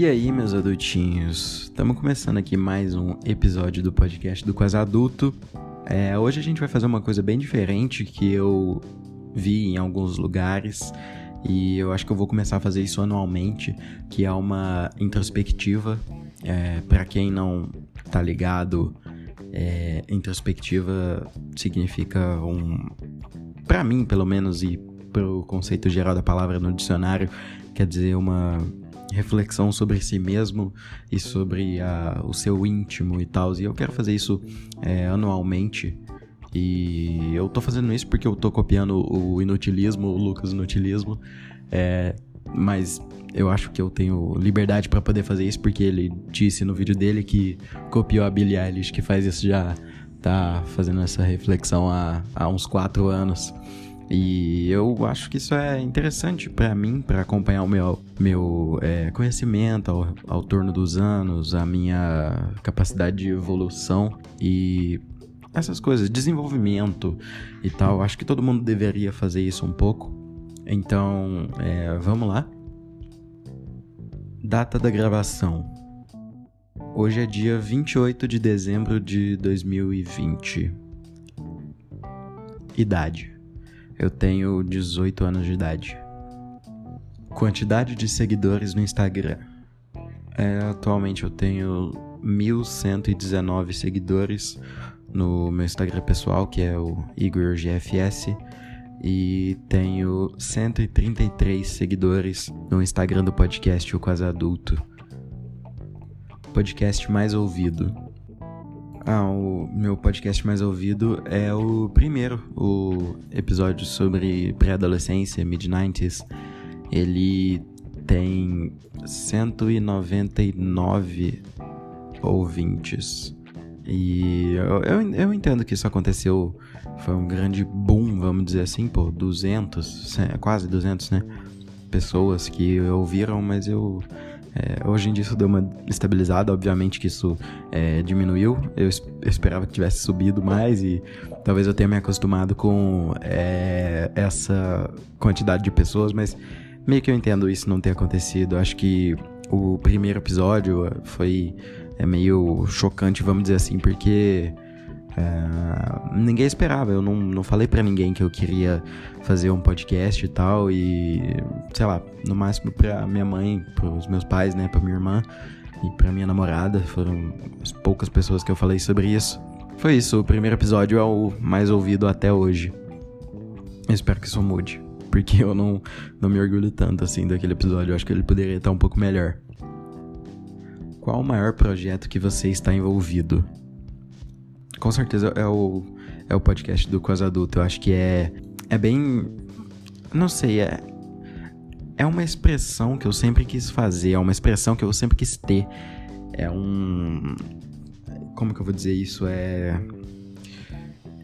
E aí, meus adultinhos? Estamos começando aqui mais um episódio do podcast do Quase Adulto. É, hoje a gente vai fazer uma coisa bem diferente que eu vi em alguns lugares e eu acho que eu vou começar a fazer isso anualmente, que é uma introspectiva. É, para quem não tá ligado, é, introspectiva significa um, para mim pelo menos e pro conceito geral da palavra no dicionário, quer dizer uma reflexão sobre si mesmo e sobre a, o seu íntimo e tal. E eu quero fazer isso é, anualmente. E eu tô fazendo isso porque eu tô copiando o inutilismo, o Lucas Inutilismo. É, mas eu acho que eu tenho liberdade para poder fazer isso porque ele disse no vídeo dele que copiou a Billie Eilish, que faz isso já tá fazendo essa reflexão há, há uns quatro anos. E eu acho que isso é interessante para mim, para acompanhar o meu, meu é, conhecimento ao, ao torno dos anos, a minha capacidade de evolução e essas coisas, desenvolvimento e tal. Acho que todo mundo deveria fazer isso um pouco. Então, é, vamos lá. Data da gravação. Hoje é dia 28 de dezembro de 2020. Idade. Eu tenho 18 anos de idade. Quantidade de seguidores no Instagram. É, atualmente eu tenho 1119 seguidores no meu Instagram pessoal, que é o Igor GFS, e tenho 133 seguidores no Instagram do podcast O Quase Adulto. Podcast mais ouvido. Ah, o meu podcast mais ouvido é o primeiro, o episódio sobre pré-adolescência, mid-90s. Ele tem 199 ouvintes. E eu, eu, eu, entendo que isso aconteceu, foi um grande boom, vamos dizer assim, por 200, quase 200, né? Pessoas que ouviram, mas eu é, hoje em dia isso deu uma estabilizada, obviamente que isso é, diminuiu. Eu, eu, esperava que tivesse subido mais e talvez eu tenha me acostumado com é, essa quantidade de pessoas, mas meio que eu entendo isso não ter acontecido. Acho que o primeiro episódio foi é meio chocante, vamos dizer assim, porque é, ninguém esperava, eu não, não falei para ninguém que eu queria fazer um podcast e tal, e sei lá, no máximo pra minha mãe, pros meus pais, né, pra minha irmã e pra minha namorada, foram as poucas pessoas que eu falei sobre isso. Foi isso, o primeiro episódio é o mais ouvido até hoje. Eu espero que isso mude, porque eu não, não me orgulho tanto assim daquele episódio, eu acho que ele poderia estar um pouco melhor. Qual o maior projeto que você está envolvido? Com certeza é o, é o podcast do Quase Adulto. Eu acho que é, é bem. Não sei, é. É uma expressão que eu sempre quis fazer, é uma expressão que eu sempre quis ter. É um. Como que eu vou dizer isso? É.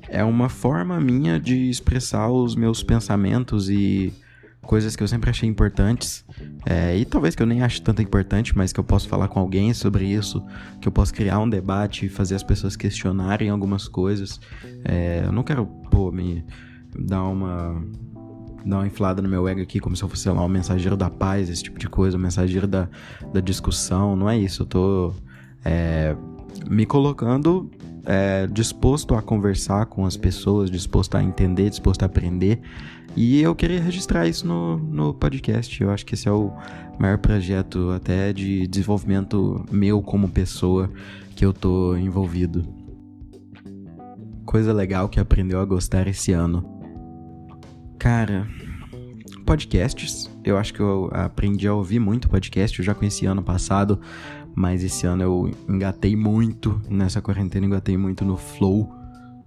É uma forma minha de expressar os meus pensamentos e coisas que eu sempre achei importantes é, e talvez que eu nem ache tanto importante, mas que eu posso falar com alguém sobre isso, que eu posso criar um debate e fazer as pessoas questionarem algumas coisas. É, eu não quero, pô, me dar uma dar uma inflada no meu ego aqui, como se eu fosse, sei lá, um mensageiro da paz, esse tipo de coisa, um mensageiro da, da discussão. Não é isso. Eu tô é, me colocando é, disposto a conversar com as pessoas, disposto a entender, disposto a aprender. E eu queria registrar isso no, no podcast. Eu acho que esse é o maior projeto até de desenvolvimento meu como pessoa que eu tô envolvido. Coisa legal que aprendeu a gostar esse ano. Cara, podcasts. Eu acho que eu aprendi a ouvir muito podcast. Eu já conheci ano passado, mas esse ano eu engatei muito nessa quarentena, engatei muito no Flow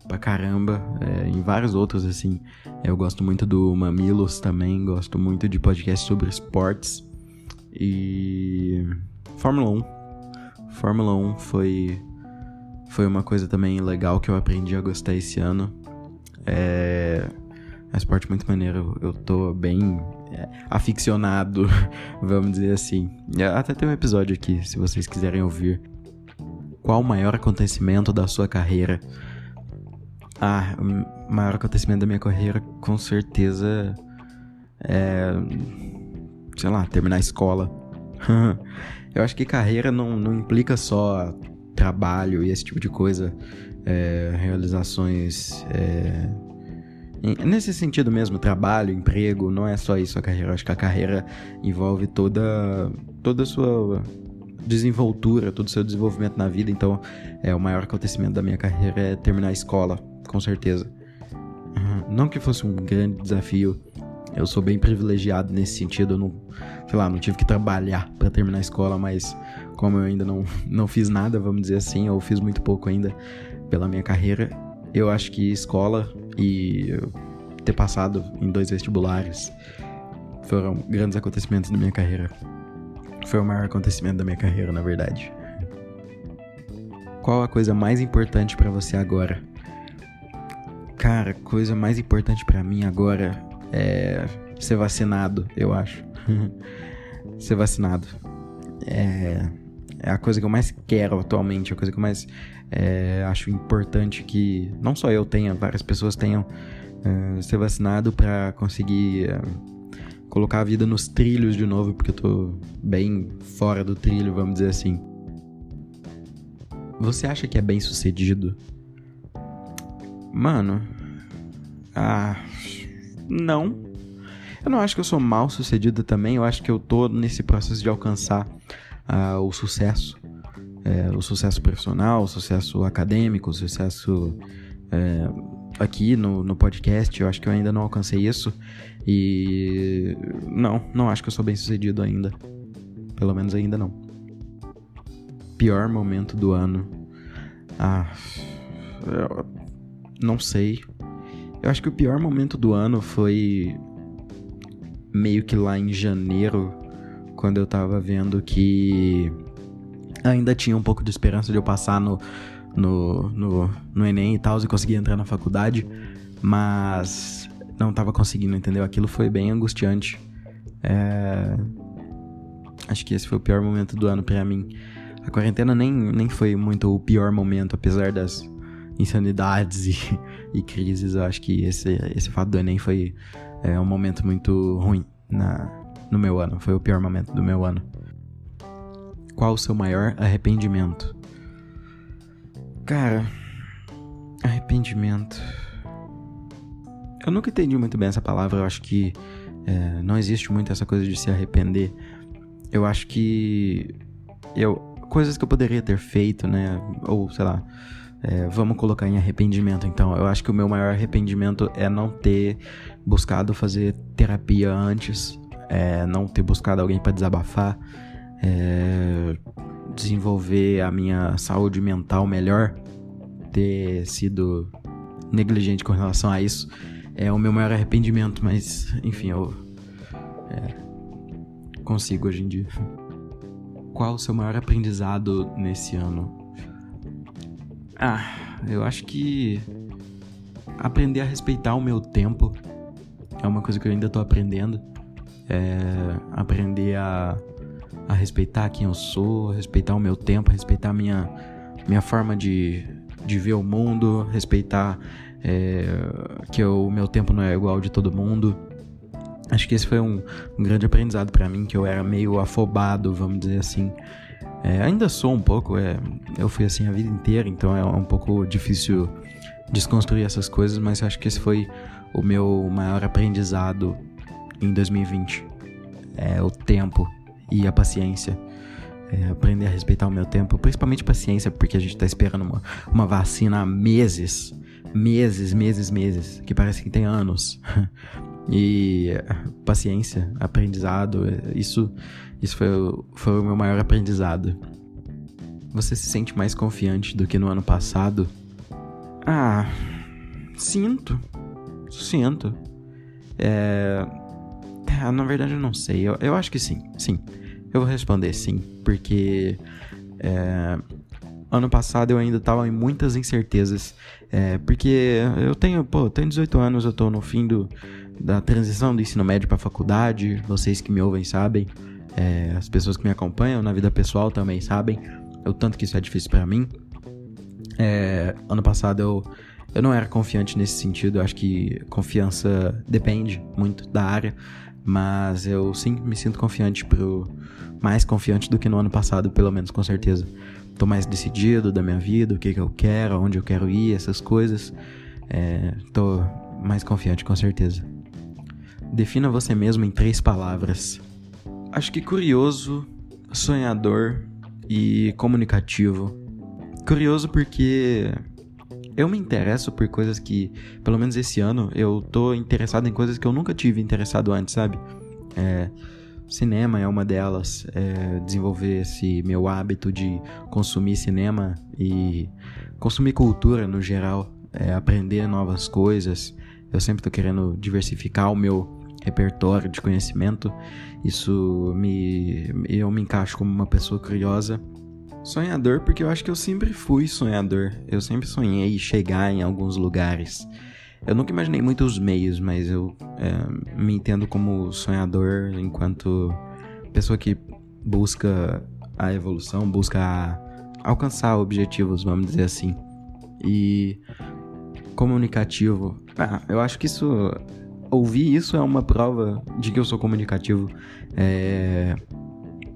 pra caramba, é, em vários outros, assim. Eu gosto muito do Mamilos também, gosto muito de podcast sobre esportes. E. Fórmula 1. Fórmula 1 foi. Foi uma coisa também legal que eu aprendi a gostar esse ano. É. É esporte muito maneiro. Eu tô bem é, aficionado, vamos dizer assim. Até tem um episódio aqui, se vocês quiserem ouvir. Qual o maior acontecimento da sua carreira? Ah, o maior acontecimento da minha carreira, com certeza, é. Sei lá, terminar a escola. eu acho que carreira não, não implica só trabalho e esse tipo de coisa, é, realizações. É, nesse sentido mesmo, trabalho, emprego, não é só isso a carreira. Eu acho que a carreira envolve toda, toda a sua desenvoltura, todo o seu desenvolvimento na vida. Então, é o maior acontecimento da minha carreira é terminar a escola, com certeza. Não que fosse um grande desafio. Eu sou bem privilegiado nesse sentido. Eu não, sei lá, não tive que trabalhar para terminar a escola, mas como eu ainda não, não fiz nada, vamos dizer assim, ou fiz muito pouco ainda pela minha carreira, eu acho que escola e ter passado em dois vestibulares foram grandes acontecimentos da minha carreira. Foi o maior acontecimento da minha carreira, na verdade. Qual a coisa mais importante para você agora? Cara, coisa mais importante para mim agora é ser vacinado, eu acho. ser vacinado. É, é a coisa que eu mais quero atualmente, a coisa que eu mais é, acho importante que não só eu tenha, várias pessoas tenham é, ser vacinado para conseguir é, colocar a vida nos trilhos de novo, porque eu tô bem fora do trilho, vamos dizer assim. Você acha que é bem sucedido? Mano. Ah. Não. Eu não acho que eu sou mal sucedido também. Eu acho que eu tô nesse processo de alcançar uh, o sucesso. É, o sucesso profissional, o sucesso acadêmico, o sucesso é, aqui no, no podcast. Eu acho que eu ainda não alcancei isso. E. Não, não acho que eu sou bem sucedido ainda. Pelo menos ainda não. Pior momento do ano. Ah. Não sei. Eu acho que o pior momento do ano foi meio que lá em janeiro, quando eu tava vendo que ainda tinha um pouco de esperança de eu passar no, no, no, no Enem e tal, e conseguir entrar na faculdade, mas não tava conseguindo, entendeu? Aquilo foi bem angustiante. É... Acho que esse foi o pior momento do ano para mim. A quarentena nem, nem foi muito o pior momento, apesar das insanidades e, e crises. Eu acho que esse, esse fato do Enem foi é, um momento muito ruim na, no meu ano. Foi o pior momento do meu ano. Qual o seu maior arrependimento? Cara, arrependimento. Eu nunca entendi muito bem essa palavra. Eu acho que é, não existe muito essa coisa de se arrepender. Eu acho que eu coisas que eu poderia ter feito, né? Ou sei lá, é, vamos colocar em arrependimento, então. Eu acho que o meu maior arrependimento é não ter buscado fazer terapia antes, é, não ter buscado alguém para desabafar, é, desenvolver a minha saúde mental melhor, ter sido negligente com relação a isso. É o meu maior arrependimento, mas enfim, eu é, consigo hoje em dia. Qual o seu maior aprendizado nesse ano? Ah, eu acho que aprender a respeitar o meu tempo é uma coisa que eu ainda tô aprendendo. É aprender a, a respeitar quem eu sou, respeitar o meu tempo, respeitar a minha, minha forma de, de ver o mundo, respeitar é, que o meu tempo não é igual de todo mundo. Acho que esse foi um, um grande aprendizado para mim, que eu era meio afobado, vamos dizer assim, é, ainda sou um pouco, é, eu fui assim a vida inteira, então é um pouco difícil desconstruir essas coisas, mas acho que esse foi o meu maior aprendizado em 2020. É o tempo e a paciência. É, aprender a respeitar o meu tempo, principalmente paciência, porque a gente tá esperando uma, uma vacina há meses. Meses, meses, meses, que parece que tem anos. e paciência, aprendizado, isso isso foi, foi o meu maior aprendizado. Você se sente mais confiante do que no ano passado? Ah, sinto. Sinto. É... é na verdade, eu não sei. Eu, eu acho que sim. Sim. Eu vou responder sim. Porque. É... Ano passado eu ainda tava em muitas incertezas. É... Porque eu tenho, pô, eu tenho 18 anos, eu tô no fim do, da transição do ensino médio pra faculdade. Vocês que me ouvem sabem. É, as pessoas que me acompanham na vida pessoal também sabem o tanto que isso é difícil para mim. É, ano passado eu, eu não era confiante nesse sentido. Eu acho que confiança depende muito da área. Mas eu sim me sinto confiante pro. Mais confiante do que no ano passado, pelo menos, com certeza. Tô mais decidido da minha vida, o que, que eu quero, onde eu quero ir, essas coisas. É, tô mais confiante, com certeza. Defina você mesmo em três palavras. Acho que curioso, sonhador e comunicativo. Curioso porque eu me interesso por coisas que, pelo menos esse ano, eu tô interessado em coisas que eu nunca tive interessado antes, sabe? É, cinema é uma delas. É, desenvolver esse meu hábito de consumir cinema e consumir cultura no geral. É, aprender novas coisas. Eu sempre tô querendo diversificar o meu repertório de conhecimento. Isso me eu me encaixo como uma pessoa curiosa. Sonhador porque eu acho que eu sempre fui sonhador. Eu sempre sonhei chegar em alguns lugares. Eu nunca imaginei muitos meios, mas eu é, me entendo como sonhador enquanto pessoa que busca a evolução, busca alcançar objetivos, vamos dizer assim. E comunicativo. Ah, eu acho que isso ouvir isso é uma prova de que eu sou comunicativo. É...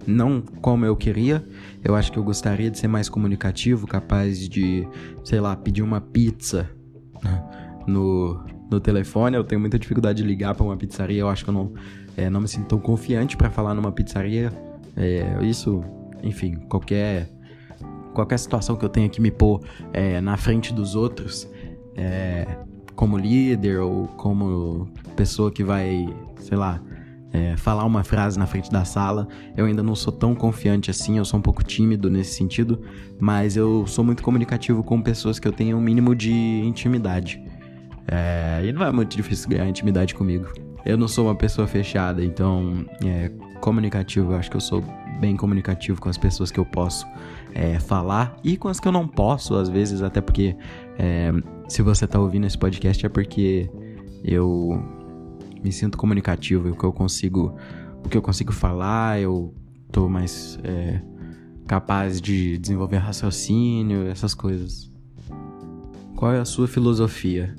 Não como eu queria. Eu acho que eu gostaria de ser mais comunicativo, capaz de, sei lá, pedir uma pizza no, no telefone. Eu tenho muita dificuldade de ligar para uma pizzaria. Eu acho que eu não, é, não me sinto tão confiante para falar numa pizzaria. É, isso, enfim, qualquer qualquer situação que eu tenha que me pôr é, na frente dos outros, é, como líder ou como pessoa que vai, sei lá, é, falar uma frase na frente da sala. Eu ainda não sou tão confiante assim, eu sou um pouco tímido nesse sentido, mas eu sou muito comunicativo com pessoas que eu tenho um mínimo de intimidade. É, e não é muito difícil ganhar intimidade comigo. Eu não sou uma pessoa fechada, então é, comunicativo, eu acho que eu sou bem comunicativo com as pessoas que eu posso é, falar e com as que eu não posso, às vezes, até porque é, se você tá ouvindo esse podcast é porque eu me sinto comunicativo, o que eu consigo, o que eu consigo falar, eu tô mais é, capaz de desenvolver raciocínio, essas coisas. Qual é a sua filosofia?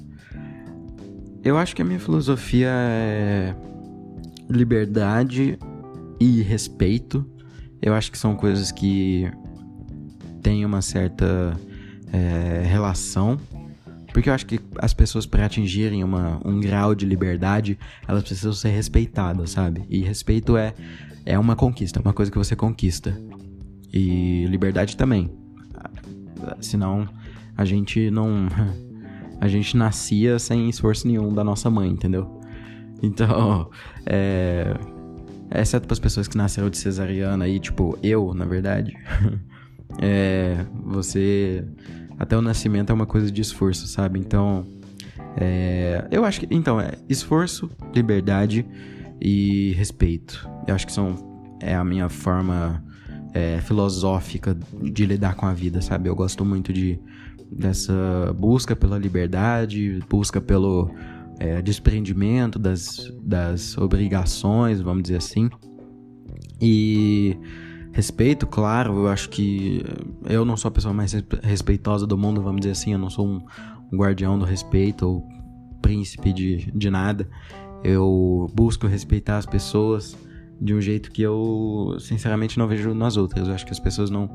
Eu acho que a minha filosofia é liberdade e respeito. Eu acho que são coisas que têm uma certa é, relação porque eu acho que as pessoas, para atingirem uma, um grau de liberdade, elas precisam ser respeitadas, sabe? E respeito é, é uma conquista, uma coisa que você conquista. E liberdade também. Senão, a gente não. A gente nascia sem esforço nenhum da nossa mãe, entendeu? Então, é. Exceto para as pessoas que nasceram de cesariana aí, tipo, eu, na verdade. é. Você até o nascimento é uma coisa de esforço, sabe? Então, é, eu acho que. Então, é esforço, liberdade e respeito. Eu acho que são. É a minha forma é, filosófica de lidar com a vida, sabe? Eu gosto muito de dessa busca pela liberdade, busca pelo é, desprendimento das, das obrigações, vamos dizer assim. E Respeito, claro, eu acho que eu não sou a pessoa mais respeitosa do mundo, vamos dizer assim, eu não sou um, guardião do respeito ou príncipe de, de nada. Eu busco respeitar as pessoas de um jeito que eu, sinceramente, não vejo nas outras. Eu acho que as pessoas não.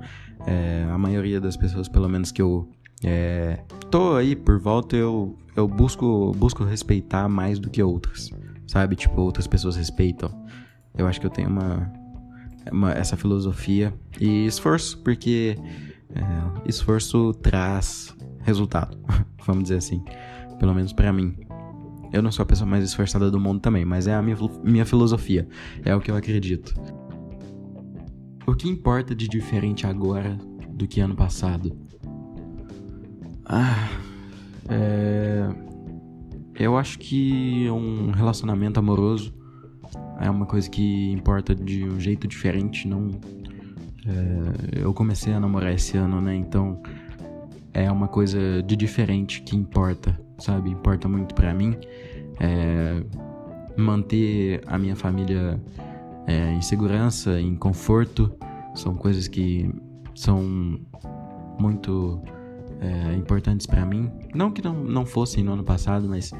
É, a maioria das pessoas, pelo menos que eu é, tô aí por volta, eu, eu busco, busco respeitar mais do que outras, sabe? Tipo, outras pessoas respeitam. Eu acho que eu tenho uma, essa filosofia e esforço, porque é, esforço traz resultado, vamos dizer assim, pelo menos para mim. Eu não sou a pessoa mais esforçada do mundo também, mas é a minha, minha filosofia, é o que eu acredito. O que importa de diferente agora do que ano passado? Ah, é... eu acho que um relacionamento amoroso é uma coisa que importa de um jeito diferente. Não, é, eu comecei a namorar esse ano, né? Então é uma coisa de diferente que importa, sabe? Importa muito para mim. É, manter a minha família é, em segurança, em conforto, são coisas que são muito é, importantes para mim. Não que não, não fossem no ano passado, mas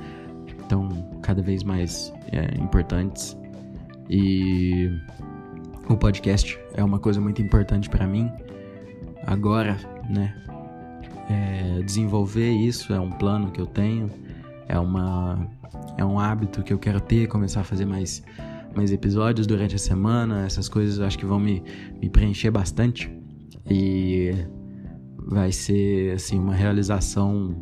estão cada vez mais é, importantes. E o podcast é uma coisa muito importante para mim. Agora, né? É, desenvolver isso é um plano que eu tenho, é uma é um hábito que eu quero ter, começar a fazer mais mais episódios durante a semana. Essas coisas eu acho que vão me, me preencher bastante e vai ser assim uma realização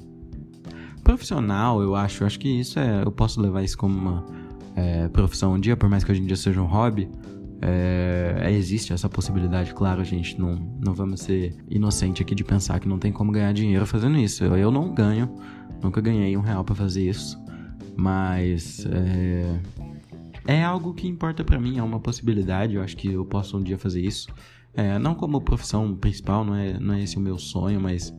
profissional, eu acho. Eu acho que isso é, eu posso levar isso como uma é, profissão um dia, por mais que hoje em dia seja um hobby. É, é, existe essa possibilidade, claro, gente. Não, não vamos ser inocente aqui de pensar que não tem como ganhar dinheiro fazendo isso. Eu, eu não ganho, nunca ganhei um real para fazer isso. Mas é, é algo que importa para mim, é uma possibilidade. Eu acho que eu posso um dia fazer isso. É, não como profissão principal, não é, não é esse o meu sonho, mas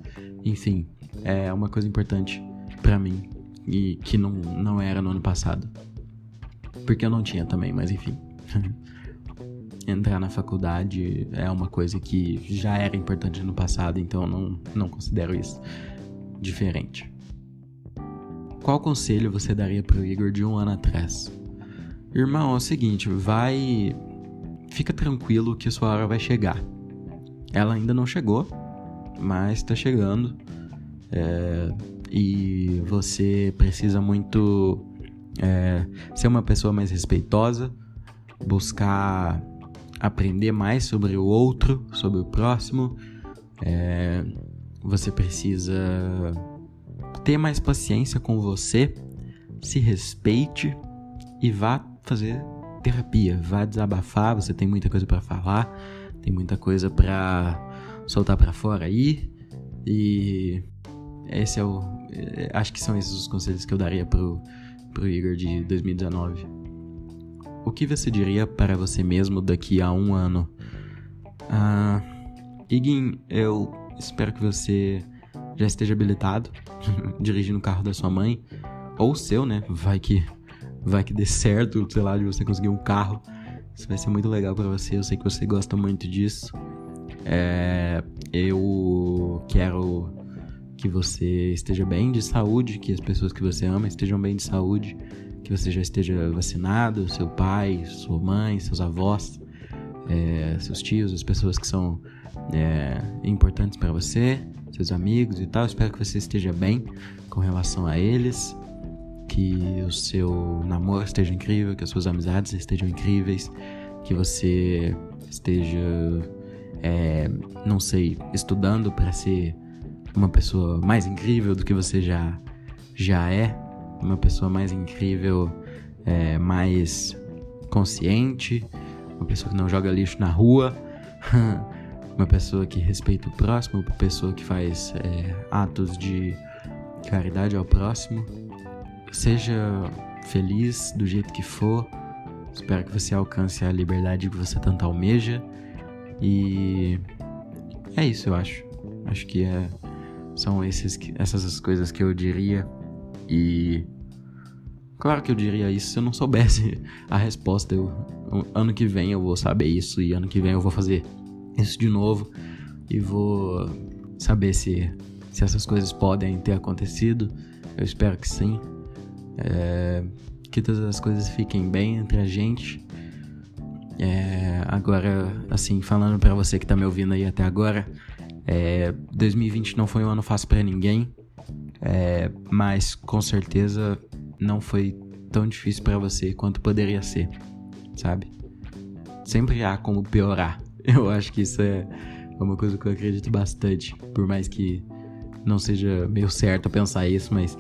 enfim, é uma coisa importante para mim e que não, não era no ano passado. Porque eu não tinha também, mas enfim. Entrar na faculdade é uma coisa que já era importante no passado, então eu não, não considero isso diferente. Qual conselho você daria pro Igor de um ano atrás? Irmão, é o seguinte, vai fica tranquilo que sua hora vai chegar. Ela ainda não chegou, mas está chegando. É, e você precisa muito é, ser uma pessoa mais respeitosa, buscar aprender mais sobre o outro, sobre o próximo. É, você precisa ter mais paciência com você, se respeite e vá fazer terapia, vá desabafar, você tem muita coisa para falar, tem muita coisa para soltar para fora aí. E esse é o é, acho que são esses os conselhos que eu daria pro pro Igor de 2019. O que você diria para você mesmo daqui a um ano? Ah, Iguin, eu espero que você já esteja habilitado dirigindo o carro da sua mãe ou o seu, né? Vai que vai que dê certo, sei lá, de você conseguir um carro. Isso vai ser muito legal para você. Eu sei que você gosta muito disso. É, eu quero que você esteja bem de saúde, que as pessoas que você ama estejam bem de saúde, que você já esteja vacinado, seu pai, sua mãe, seus avós, é, seus tios, as pessoas que são é, importantes para você, seus amigos e tal. Espero que você esteja bem com relação a eles que o seu namoro esteja incrível, que as suas amizades estejam incríveis, que você esteja, é, não sei, estudando para ser uma pessoa mais incrível do que você já, já é, uma pessoa mais incrível, é, mais consciente, uma pessoa que não joga lixo na rua, uma pessoa que respeita o próximo, uma pessoa que faz é, atos de caridade ao próximo. Seja feliz do jeito que for. Espero que você alcance a liberdade que você tanto almeja. E é isso, eu acho. Acho que é, são esses, essas as coisas que eu diria. E claro que eu diria isso se eu não soubesse a resposta. Eu, ano que vem eu vou saber isso e ano que vem eu vou fazer isso de novo e vou saber se, se essas coisas podem ter acontecido. Eu espero que sim. É, que todas as coisas fiquem bem entre a gente. É, agora, assim, falando para você que tá me ouvindo aí até agora, é, 2020 não foi um ano fácil para ninguém, é, mas com certeza não foi tão difícil para você quanto poderia ser, sabe? Sempre há como piorar. Eu acho que isso é uma coisa que eu acredito bastante, por mais que não seja meio certo pensar isso, mas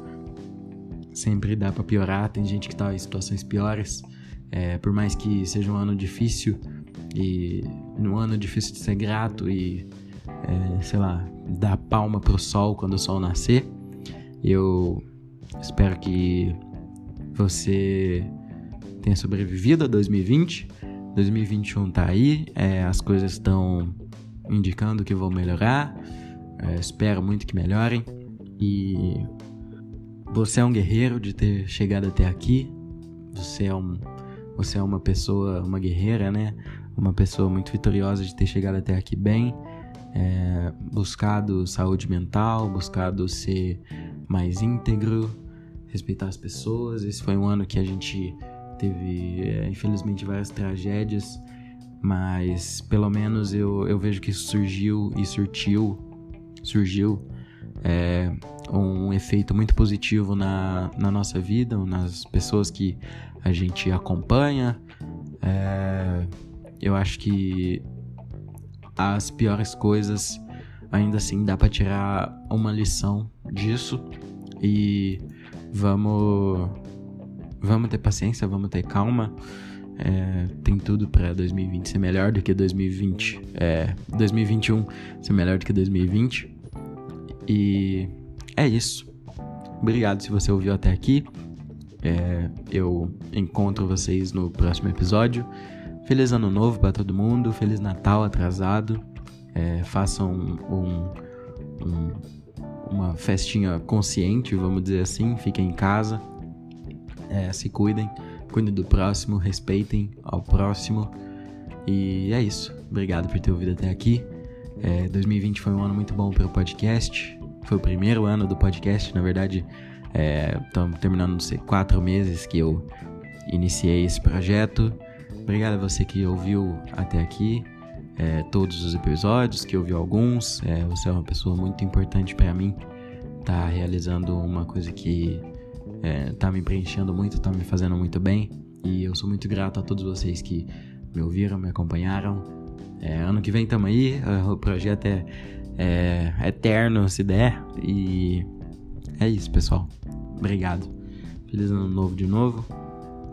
sempre dá para piorar. Tem gente que tá em situações piores. É, por mais que seja um ano difícil e um ano difícil de ser grato e é, sei lá, dar palma pro sol quando o sol nascer. Eu espero que você tenha sobrevivido a 2020. 2021 tá aí, é, as coisas estão indicando que vão melhorar. É, espero muito que melhorem e você é um guerreiro de ter chegado até aqui. Você é um você é uma pessoa, uma guerreira, né? Uma pessoa muito vitoriosa de ter chegado até aqui bem, é, buscado saúde mental, buscado ser mais íntegro, respeitar as pessoas. Esse foi um ano que a gente teve, é, infelizmente, várias tragédias, mas pelo menos eu, eu vejo que surgiu e surtiu, surgiu é, um efeito muito positivo na, na nossa vida, nas pessoas que a gente acompanha. É, eu acho que as piores coisas ainda assim dá para tirar uma lição disso e vamos vamos ter paciência, vamos ter calma. É, tem tudo para 2020 ser melhor do que 2020. É, 2021 ser melhor do que 2020. E é isso. Obrigado se você ouviu até aqui. É, eu encontro vocês no próximo episódio. Feliz Ano Novo para todo mundo. Feliz Natal atrasado. É, façam um, um, uma festinha consciente, vamos dizer assim. Fiquem em casa. É, se cuidem. Cuidem do próximo. Respeitem ao próximo. E é isso. Obrigado por ter ouvido até aqui. É, 2020 foi um ano muito bom para o podcast. Foi o primeiro ano do podcast, na verdade. Estamos é, terminando, não sei, quatro meses que eu iniciei esse projeto. Obrigado a você que ouviu até aqui é, todos os episódios, que ouviu alguns. É, você é uma pessoa muito importante para mim. Tá realizando uma coisa que é, tá me preenchendo muito, tá me fazendo muito bem. E eu sou muito grato a todos vocês que me ouviram, me acompanharam. É, ano que vem tamo aí, o projeto é, é eterno se der. E é isso, pessoal. Obrigado. Feliz ano novo de novo.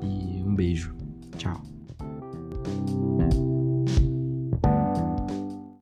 E um beijo. Tchau. Thank you